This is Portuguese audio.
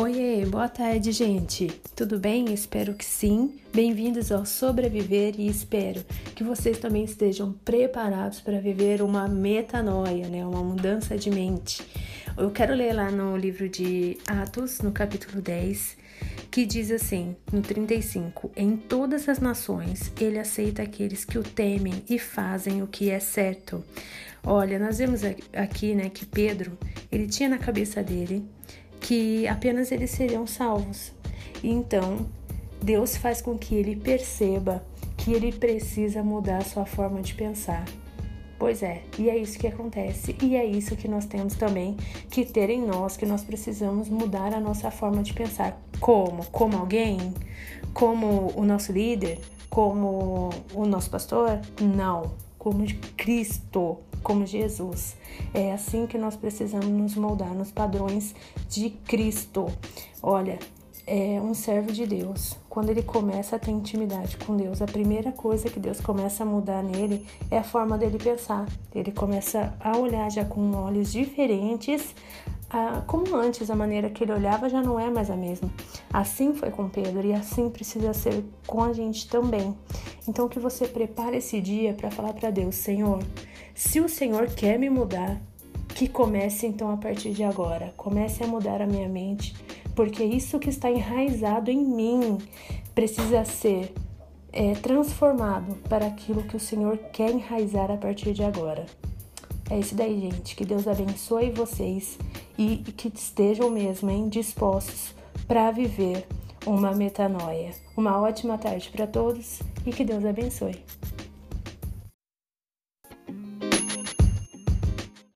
Oiê, boa tarde, gente. Tudo bem? Espero que sim. Bem-vindos ao Sobreviver e espero que vocês também estejam preparados para viver uma metanoia, né? Uma mudança de mente. Eu quero ler lá no livro de Atos, no capítulo 10, que diz assim, no 35: Em todas as nações ele aceita aqueles que o temem e fazem o que é certo. Olha, nós vemos aqui, né, que Pedro, ele tinha na cabeça dele que apenas eles seriam salvos. Então, Deus faz com que ele perceba que ele precisa mudar a sua forma de pensar. Pois é, e é isso que acontece, e é isso que nós temos também que ter em nós, que nós precisamos mudar a nossa forma de pensar. Como? Como alguém? Como o nosso líder? Como o nosso pastor? Não, como Cristo como Jesus. É assim que nós precisamos nos moldar nos padrões de Cristo. Olha, é um servo de Deus. Quando ele começa a ter intimidade com Deus, a primeira coisa que Deus começa a mudar nele é a forma dele pensar. Ele começa a olhar já com olhos diferentes ah, como antes, a maneira que ele olhava já não é mais a mesma. Assim foi com Pedro e assim precisa ser com a gente também. Então que você prepare esse dia para falar para Deus, Senhor, se o Senhor quer me mudar, que comece então a partir de agora. Comece a mudar a minha mente, porque isso que está enraizado em mim precisa ser é, transformado para aquilo que o Senhor quer enraizar a partir de agora. É isso daí, gente. Que Deus abençoe vocês e que estejam mesmo hein, dispostos para viver uma metanoia. Uma ótima tarde para todos e que Deus abençoe.